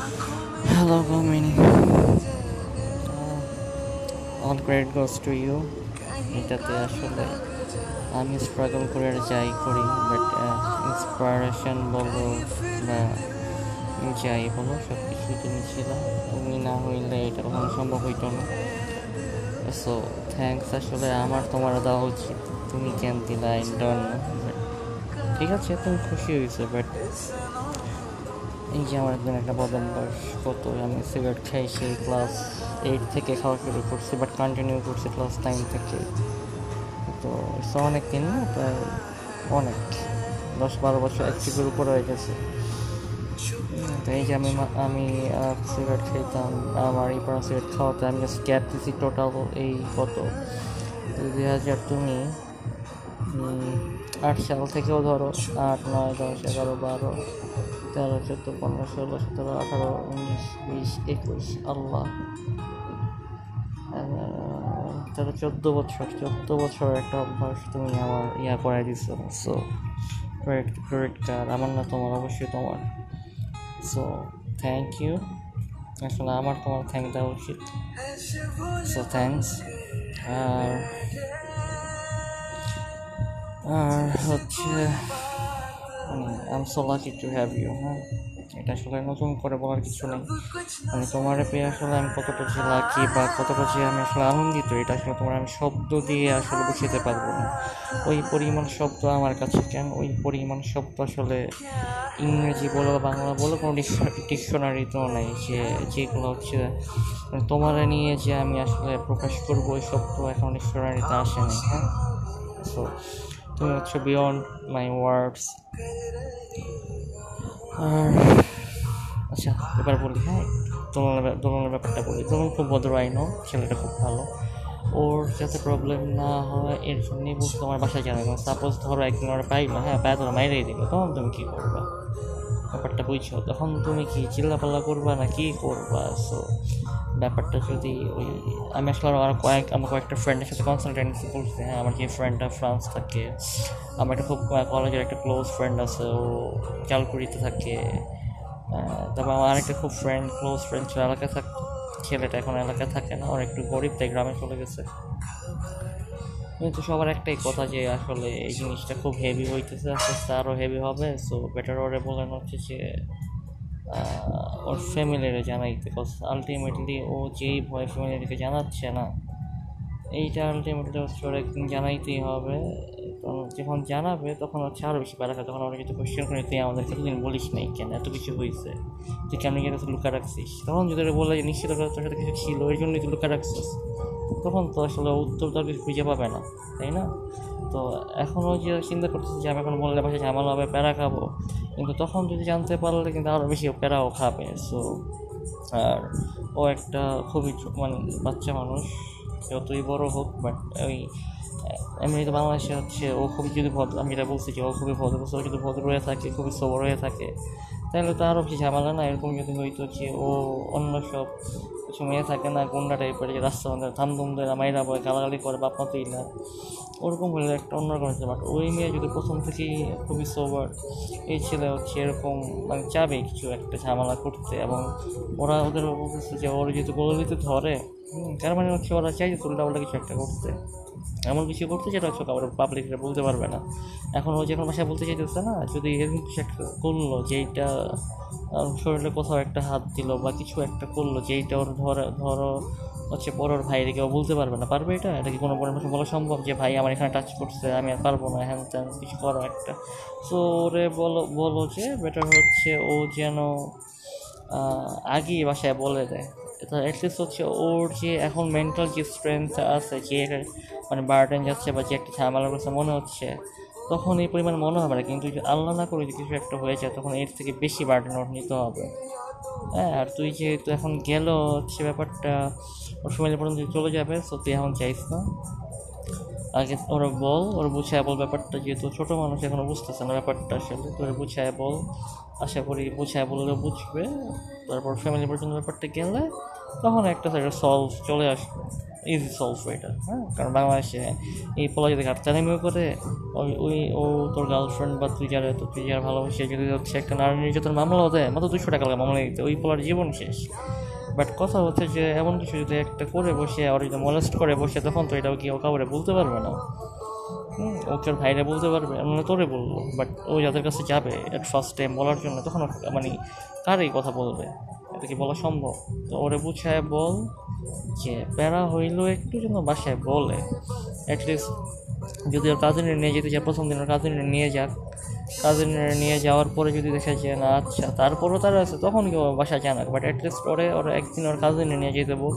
Hello, Gomini. All credit goes to you এটাতে আসলে আমি স্ট্রাগল করে যাই করি বাট ইন্সপায়ারেশন বলো বা যাই বলো সব কিছুই তুমি ছিল তুমি না হইলে এটা কখনো সম্ভব হইতো না। সো থ্যাঙ্কস আসলে আমার তোমার দেওয়া উচিত। তুমি কেন দিলা আই ডোন্ট ঠিক আছে তুমি খুশি হয়েছে বাট এই যে আমার একদিন একটা বদল বয়স কত আমি সিগারেট খাই সেই ক্লাস এইট থেকে খাওয়া শুরু করছি বাট কন্টিনিউ করছি ক্লাস নাইন থেকে। তো অনেক দিন না, প্রায় অনেক, দশ বারো বছর এক যুগের উপরে হয়ে গেছে। তো এই যে আমি আমি সিগারেট খেতাম আমার এই পড়া সিগারেট খাওয়াতে আমি জাস্ট দিছি টোটাল এই কত? দুই হাজার তুমি আট সাল থেকেও ধরো, আট, নয়, দশ, এগারো, বারো। তেরো, চোদ্দ, পনেরো, ষোলো, সতেরো, আঠারো, উনিশ, বিশ, একুশ, আল্লাহ। তেরো চোদ্দ বছর চোদ্দ বছর একটা অভ্যাস তুমি আমার ইয়া করাই দিছো। সো ক্রেডিট ক্রেডিট কার্ড আমার না তোমার, অবশ্যই তোমার। সো থ্যাংক ইউ আসলে আমার তোমার থ্যাংক দেওয়া উচিত। সো থ্যাংকস আর আর হচ্ছে am so lucky to have you হ্যাঁ? এটা আসলে নতুন করে বলার কিছু নেই। মানে তোমার পেয়ে আসলে আমি কতটা যে লাকি বা কতটা যে আমি আসলে আনন্দিত, এটা আসলে তোমার আমি শব্দ দিয়ে আসলে বুঝতে পারব না। ওই পরিমাণ শব্দ আমার কাছে কেন? ওই পরিমাণ শব্দ আসলে ইংরেজি বলো, বাংলা বলো, কোনো ডিকশনারি তো নেই। যে যেগুলো হচ্ছে মানে তোমার নিয়ে যে আমি আসলে প্রকাশ করব, ওই শব্দ এখন ডিকশনারিতে আসে নাই হ্যাঁ? সো হচ্ছে বিয়ন্ড মাই ওয়ার্ডস আর আচ্ছা এবার বলি হ্যাঁ দোলনের দোলনের ব্যাপারটা বলি। দোলন খুব ভদ্র আইনো ছেলেটা খুব ভালো। ওর যাতে প্রবলেম না হয়, এর জন্যই বুঝতে আমার বাসায় জানাই সাপোজ ধরো একদিন ওরা পাইলো হ্যাঁ পায়ে ধরো মাইরেই দিল তখন তুমি কী করবা? ব্যাপারটা বুঝছ? তখন তুমি কি চিল্লাপাল্লা করবা না কি করবা? সো ব্যাপারটা যদি ওই, আমি আসলে আর কয়েক, আমার কয়েকটা ফ্রেন্ডের সাথে কনসালটেন্সি করছি হ্যাঁ আমার যে ফ্রেন্ডটা ফ্রান্স থাকে, আমার একটা খুব কলেজের একটা ক্লোজ ফ্রেন্ড আছে, ও চালকুড়িতে থাকে তারপর আমার আরেকটা খুব ফ্রেন্ড ক্লোজ ফ্রেন্ড ছিল, এলাকায় থাক, ছেলেটা এখন এলাকায় থাকে না, ওর একটু গরিব তাই গ্রামে চলে গেছে। কিন্তু সবার একটাই কথা যে আসলে এই জিনিসটা খুব হেভি হইতেছে, আস্তে আস্তে আরও হেভি হবে সো বেটার ওরে বলেন হচ্ছে যে ওর ফ্যামিলিরে জানাইতে কজ আলটিমেটলি ও যেই ভয় ফ্যামিলিকে জানাচ্ছে না, এইটা আলটিমেটলি হচ্ছে ওর একদিন জানাইতেই হবে। যখন জানাবে, তখন হচ্ছে আরও বেশি প্যারা। তখন ওরা যদি কোয়েশ্চেন করে তুই আমাদেরকে এতদিন বলিস নাই কেন? এত কিছু হয়েছে তুই কেন এত লুকা রাখছিস? তখন যদি বলে যে, নিশ্চিত তোর সাথে কিছু ছিল ওই জন্যই তুই লুকা রাখছিস। তখন তো আসলে উত্তর তো কিছু খুঁজে পাবে না, তাই না? তো এখনও যে চিন্তা করতেছি যে, আমি এখন বললে বাসায় ঝামেলা হবে প্যারা খাব। কিন্তু তখন যদি জানতে পারলে কিন্তু আরও বেশি প্যারাও খাবে। সো আর ও একটা খুবই মানে বাচ্চা মানুষ, যতই বড় হোক বাট ওই এমনি তো বাংলাদেশে হচ্ছে ও খুবই যদি ভদ্র, আমি যেটা বলছি যে ও খুবই ভদ্র, ও যদি ভদ্র হয়ে থাকে, খুবই সবর হয়ে থাকে তাহলে তো আরও বেশি ঝামেলা না? এরকম যদি হইতো যে ও অন্য সব কিছু মেয়ে থাকে না, গুন্ডা টাইপের যে রাস্তা মধ্যে ধান ধুম ধরে মাইরা বয়, গালাগালি করে, বাপ মা তুই না। ওরকম হলে একটা অন্যরকম হচ্ছে বাট ওই মেয়ে যদি প্রথম থেকেই খুবই সোবার এই ছেলে হচ্ছে এরকম মানে চাবে কিছু একটা ঝামেলা করতে এবং ওরা ওদের যে ওর যেহেতু গলিতে ধরে তার মানে হচ্ছে ওরা চাই যে উল্টা কিছু একটা করতে। এমন কিছু করতে যেটা হচ্ছে কারও পাবলিকরা বলতে পারবে না। এখন ও যখন ভাষায় বলতে চাইতেছে না, যদি এরকম কিছু একটা করল, যেইটা শরীরে কোথাও একটা হাত দিল বা কিছু একটা করল, যেইটা ওর ধরে, ধরো হচ্ছে পরের ভাইরে কেউ বলতে পারবে না, পারবে এটা? এটা কি কোনো বড় ভাষা বলা সম্ভব যে, ভাই, আমার এখানে টাচ করছে, আমি আর পারব না, হ্যান ত্যান, কিছু করো একটা সো ওরে বলো বলো যে বেটার হচ্ছে ও যেন আগেই বাসায় বলে দেয়। এটা অ্যাটলিস্ট হচ্ছে ওর যে এখন মেন্টাল যে স্ট্রেংথ আছে, যে মানে বার্ডেন যাচ্ছে বা যে একটা ঝামেলা করছে মনে হচ্ছে, তখন এই পরিমাণ মনে হবে না। কিন্তু যদি আল্লাহ না করে যদি কিছু একটা হয়ে যায়, তখন এর থেকে বেশি বার্ডেন ওর নিতে হবে। হ্যাঁ আর তুই যেহেতু এখন গেল হচ্ছে ব্যাপারটা ওর সময় পর্যন্ত চলে যাবে সো তুই এখন চাইস না। আগে ওরা বল, ওর বুঝায় বল ব্যাপারটা, যেহেতু ছোটো মানুষ এখনও বুঝতেছে না ব্যাপারটা আসলে, তোর বুঝায় বল। আশা করি বুঝায় বললে বুঝবে। তারপর ফ্যামিলি পর্যন্ত ব্যাপারটা গেলে তখন একটা সাইডে সলভ চলে আসবে। ইজি সলভ এটা হ্যাঁ? কারণ বাংলাদেশে এই পোলা যদি ঘাটতানিমিও করে, ওই ওই, ও তোর গার্লফ্রেন্ড বা তুই যারা, তো তুই যারা ভালোবাসে, যদি হচ্ছে একটা নারী নির্যাতন মামলাও দেয়, মাত্র দুশো টাকা লাগে মামলা দিতে, ওই পোলার জীবন শেষ। বাট কথা হচ্ছে যে, এমন কিছু যদি একটা করে বসে, আর যদি মলেস্ট করে বসে, তখন তো এটাও কি ও কাউরে বলতে পারবে না? হুম, ওকে ভাইরা বলতে পারবে? মানে তোরে বলল বাট ও যাদের কাছে যাবে এট ফার্স্ট টাইম বলার জন্য তখন মানে কার এই কথা বলবে? এটা কি বলা সম্ভব? তো ওরে বুঝায় বল যে প্যারা হইলেও একটু যেন বাসায় বলে। অ্যাটলিস্ট যদি ওর কাজিনের নিয়ে যেতে চায় প্রথম দিন ওর নিয়ে যাক। কাজিনের নিয়ে যাওয়ার পরে যদি দেখা যায় না আচ্ছা তারপরও তারা আছে তখন কেউ বাসায় জানাক বাট অ্যাটলিস্ট ওরে ওরা একদিন ওর কাজিনে নিয়ে যেতে বল।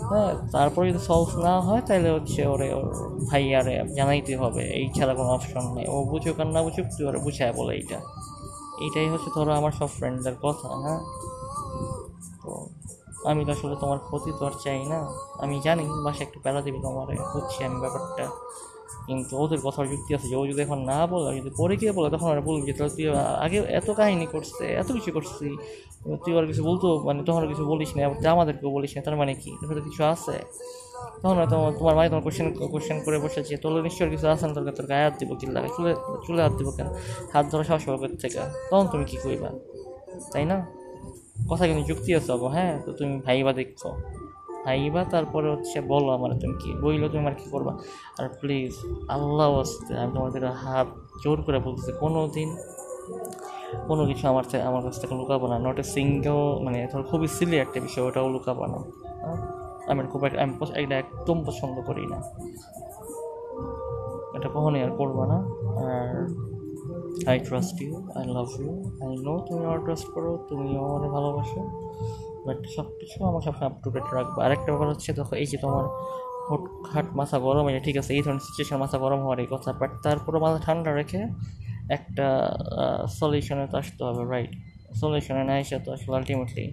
হ্যাঁ তারপরে যদি সলভ না হয়, তাহলে হচ্ছে ওরে ওর ভাইয়ারে জানাইতে হবে। এই ছাড়া কোনো অপশন নেই। ও বুঝুক আর না বুঝুক, তুই ওরা বুঝায় বলে এইটা। এইটাই হচ্ছে ধরো আমার সব ফ্রেন্ডদের কথা হ্যাঁ? তো আমি তো আসলে তোমার ক্ষতি তো আর চাই না। আমি জানি বাসা একটু বেলা দিবি তোমার হচ্ছে আমি ব্যাপারটা। কিন্তু ওদের কথার যুক্তি আছে, যে ও যদি এখন না বলে, যদি পরে গিয়ে বলে, তখন ওরা বলবি তাহলে তুই আগে এত কাহিনী করছে, এত কিছু করছি, তুই আর কিছু বলতো মানে তখন আর কিছু বলিস না তুই আমাদেরকেও বলিস না, তার মানে কি? তোর কিছু আছে? তখন হয়তো তোমার মাই তোমার কোশ্চেন কোশ্চেন করে বসেছে তোর নিশ্চয় কিছু আছে না, তোর তোর গায়ে হাত দিব কি লাগে চুলে চুলে হাত দিব কেন? হাত ধরা সাহস পাবে থেকে তখন তুমি কী করবা তাই না? কথা কিন্তু যুক্তি আছে হ্যাঁ? তো তুমি ভাইবা দেখছ। ভাইবা তারপরে হচ্ছে বলো আমার তুমি কি, বইলো তুমি আর কি করবা? আর প্লিজ আল্লাহ আসতে আমি তোমাদের হাত জোর করে বলতেছি কোনো দিন কোনো কিছু আমার আমার কাছ থেকে লুকাবো না। নট এ সিঙ্গেল মানে ধর খুবই সিলি একটা বিষয়, ওটাও লুকাবো না? আমি খুব একটা আমি এটা একদম পছন্দ করি না। এটা কখনোই আর করব না। আর I trust you I love you I know তুমি আমার ট্রাস্ট করো, তুমিও আমার ভালোবাসো। বাট সব কিছু আমার সবসময় আপ টু ডেট রাখব। আরেকটা ব্যাপার হচ্ছে, দেখো, এই যে তোমার হুটহাট মাথা গরম এটা ঠিক আছে, এই ধরনের সিচুয়েশন মাথা গরম হওয়ার এই কথা বাট তারপরে মাথা ঠান্ডা রেখে একটা সলিউশনে তো আসতে হবে রাইট সলিউশনে না এসে তো আসলে আলটিমেটলি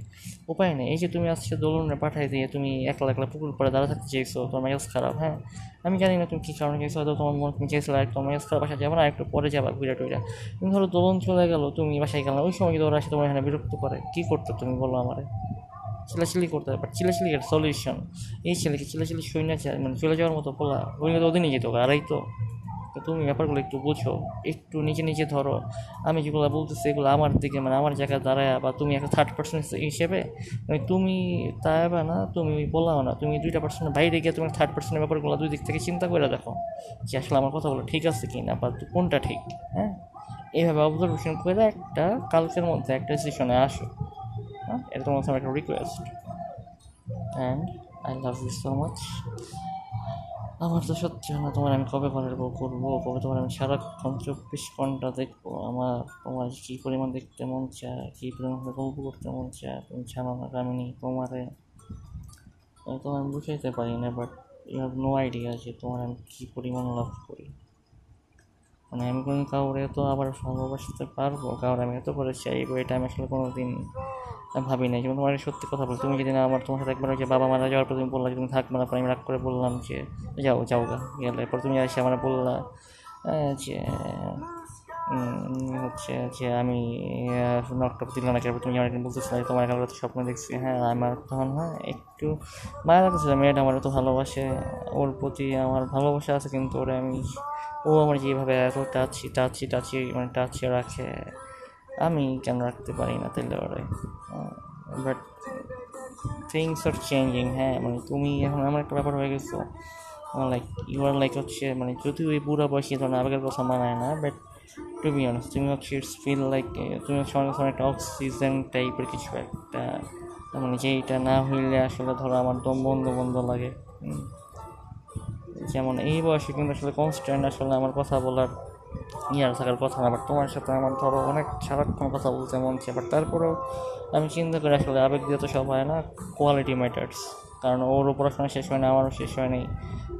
উপায় নেই। এই যে তুমি আজকে দোলনে পাঠাই দিয়ে তুমি একলা একলা পুকুর পরে দাঁড়া থাকতে চেয়েছো তোমার মেজাজ খারাপ হ্যাঁ? আমি জানি না তুমি কী কারণে গেছো, হয়তো তোমার মন তুমি চেয়েছিলে আর তোমার মেজাজ খারাপ বাসা যাবে না, একটু পরে যাবা ঘুরে টুরে। তুমি ধরো দোলন চলে গেলো, তুমি বাসায় গেলাম ওই সময় যদি ওরা এসে তোমার এখানে বিরক্ত করে? কী করতে তুমি, বলো আমারে? চিলাচিলি করতে হবে বাট চিলাচিলি এর সলিউশন এই ছেলেকে চিলাচিলি সই না মানে চলে যাওয়ার মতো বলা ওই ওদিনই যেত আড়াই তো। তো তুমি ব্যাপারগুলো একটু বুঝো, একটু নিচে নিচে ধরো। আমি যেগুলো বলতেছি এগুলো আমার দিকে মানে আমার জায়গায় দাঁড়ায়, বা তুমি একটা থার্ড পার্সন হিসেবে মানে তুমি তা বা না, তুমি বললাম না, তুমি দুইটা পার্সনের বাইরে গিয়ে তুমি থার্ড পার্সনের ব্যাপারগুলো দুই দিক থেকে চিন্তা করে দেখো, যে আসলে আমার কথাগুলো ঠিক আছে কি না বা কোনটা ঠিক হ্যাঁ? এইভাবে অবজারভেশন করে একটা কালকের মধ্যে একটা ডিসিশনে আসো। হ্যাঁ এটা তোমার আমার একটা request and I love you so much আমার তো সত্যি না তোমার আমি কবে পারব করব, কবে তোমার আমি সারাক্ষণ চব্বিশ ঘণ্টা দেখব, আমার তোমার কী পরিমাণ দেখতে মন চায়, কী পরিমাণ গল্প করতে মন চায়, তুমি জানো না কামিনী তোমারে তোমার। আমি বুঝাইতে পারি না but you have no idea যে তোমার আমি কী পরিমাণ লাভ করি। মানে আমি কোনো কাউরে তো আবার ভালোবাসতে পারব? কারণ আমি এত করে চাইব এটা আমি আসলে কোনো দিন ভাবি নাই যেমন তোমার সত্যি কথা বল তুমি যদি না আমার তোমার সাথে একবার যে বাবা মারা যাওয়ার পর তুমি বললা যে তুমি থাকবে না পরে আমি রাগ করে বললাম যে যাও যাও গা গেলে এরপর তুমি এসে আমার বললা যে উম, হচ্ছে যে আমি নকটক দিল না কেন তুমি আমার একদিন বলতেছিলে যে তোমার কথা স্বপ্ন দেখছি। হ্যাঁ আমার তখন হ্যাঁ একটু মায়া লাগতেছিল মেয়েটা আমার তো ভালোবাসে, ওর প্রতি আমার ভালোবাসা আছে কিন্তু ওরা আমি, ও আমার যেভাবে এত টাচি টাচি টাচি মানে টাচি রাখে, আমি কেন রাখতে পারি না তাহলে ওরে? বাট থিংস আর চেঞ্জিং হ্যাঁ মানে তুমি এখন এমন একটা ব্যাপার হয়ে গেছো লাইক ইউ আর লাইক হচ্ছে মানে যদি ওই বুড়া বয়সী ধরনের আবেগের কথা মানায় না বাট টু বি অনেস্ট তুমি হচ্ছে ইটস ফিল লাইক তুমি হচ্ছে অনেক একটা অক্সিজেন টাইপের কিছু একটা। মানে যে যেইটা না হইলে আসলে ধরো আমার দম বন্ধ বন্ধ লাগে। যেমন এই বয়সে কিন্তু আসলে কনস্ট্যান্ট আসলে আমার কথা বলার ইয়ার থাকার কথা না বাট তোমার সাথে আমার ধরো অনেক সারাক্ষণ কথা বলতে মন বাট তারপরেও আমি চিন্তা করি আসলে আবেগ দিয়ে তো সব হয় না কোয়ালিটি ম্যাটার্স কারণ ওরও পড়াশোনা শেষ হয় না, আমারও শেষ হয়নি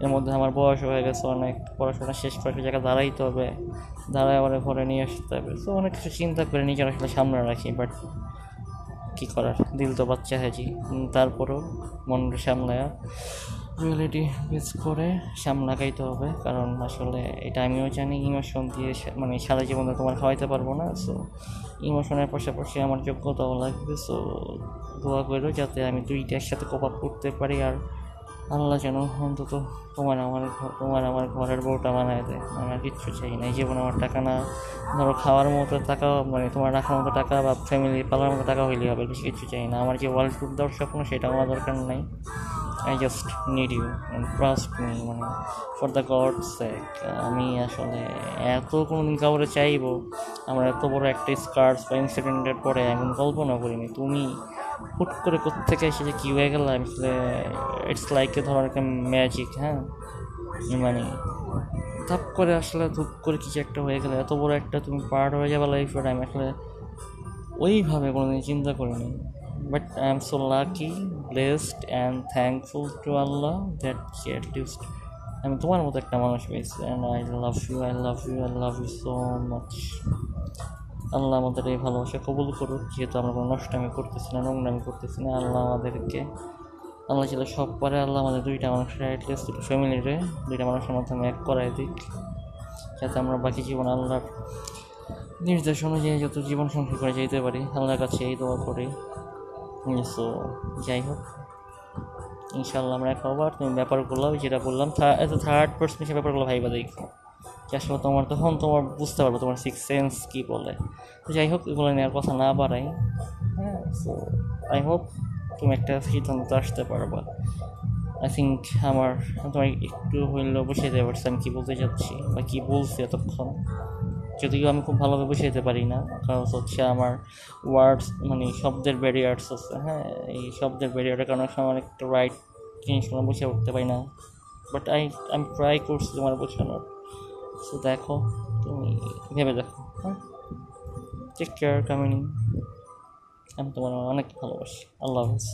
এর মধ্যে আমার বয়স হয়ে গেছে অনেক, পড়াশোনা শেষ করে একটা জায়গায় দাঁড়াইতে হবে। দাঁড়ায় আবার ঘরে নিয়ে আসতে হবে। তো অনেক কিছু চিন্তা করে নিজের আসলে সামনে রাখি বাট কী করার? দিল তো বাচ্চা হয়েছি। তারপরেও মনটা সামলায়া রিয়েলিটি মিস করে সামলাগাইতে হবে, কারণ আসলে এটা আমিও জানি ইমোশন দিয়ে মানে সারা জীবন তোমার খাওয়াইতে পারব না সো ইমোশনের পাশাপাশি আমার যোগ্যতাও লাগবে সো দোয়া করো যাতে আমি দুইটা একসাথে কোপ আপ করতে পারি আর আল্লাহ যেন অন্তত তোমার আমার ঘর- তোমার আমার ঘরের বউটা বানায় দেয়। আমার কিচ্ছু চাই না জীবন আমার টাকা না। ধরো খাওয়ার মতো টাকা মানে তোমার রাখার মতো টাকা বা ফ্যামিলি পালার মতো টাকা হইলেই হবে, বেশি কিছু চাই না। আমার যে ওয়ার্ল্ড ট্যুর দেওয়ার স্বপ্ন সেটা আমার দরকার নাই। I just need you trust me মানে ফর দ্য গড সেক আমি আসলে এত কোনো দিন কাউরে চাইব, আমার এত বড় একটা স্কার্স বা ইনসিডেন্টের পরে আমি কল্পনা করিনি। তুমি হুট করে কোথেকে এসে যে কী হয়ে গেল আসলে ইটস লাইক এ একটা ম্যাজিক হ্যাঁ? মানে ধাপ করে আসলে ধূপ করে কিছু একটা হয়ে গেলে। এত বড় একটা তুমি পার্ট হয়ে যাবে লাইফের আমি আসলে ওইভাবে কোনোদিন চিন্তা করিনি। But I am so lucky blessed and thankful to Allah that at least আমি তোমার মতো একটা মানুষ পেয়েছি and I love you I love you I love you so much Allah আমাদের এই ভালোবাসা, কবুল করুক, যেহেতু আমরা কোনো নষ্টামি করতেছি না নোংরামি করতেছি না, আল্লাহ আমাদেরকে, আল্লাহ ছিল সব পারে, আল্লাহ আমাদের দুইটা মানুষের অ্যাটলিস্ট দুটো ফ্যামিলিরে দুইটা মানুষের মাধ্যমে এক করাই দিক, যাতে আমরা বাকি জীবন আল্লাহর নির্দেশ অনুযায়ী যত জীবন সংসার করে যেতে পারি, আল্লাহর কাছে এই দোয়া করি। সো যাই হোক ইনশাল্লাহ আমরা এক হব আর তুমি ব্যাপারগুলো যেটা বললাম এত থার্ড পার্সন হিসেবে ব্যাপারগুলো ভাইবা দেখো। যে আসলে তোমার তখন তোমার বুঝতে পারবে তোমার সিক্স সেন্স কী বলে। তো যাই হোক, এগুলো নেওয়ার কথা না বাড়াই। হ্যাঁ সো আই হোপ তুমি একটা সিদ্ধান্ত আসতে পারবা। আই থিঙ্ক আমার তোমার একটু হইলেও বসে যেতে পারছি। আমি কী বলতে চাচ্ছি বা কী বলছি এতক্ষণ? যদিও আমি খুব ভালোভাবে বুঝে যেতে পারি না, কারণ হচ্ছে আমার ওয়ার্ডস মানে শব্দের ব্যারিয়ার্স আছে। হ্যাঁ এই শব্দের ব্যারিয়ারের কারণে আমার একটা রাইট জিনিসগুলো বুঝে উঠতে পারি না। বাট আই আমি ট্রাই করছি তোমার বোঝানোর। সো দেখো, তুমি ভেবে দেখো হ্যাঁ? টেক কেয়ার কামিনি আমি তোমার অনেক ভালোবাসি। আল্লাহ হাফিজ।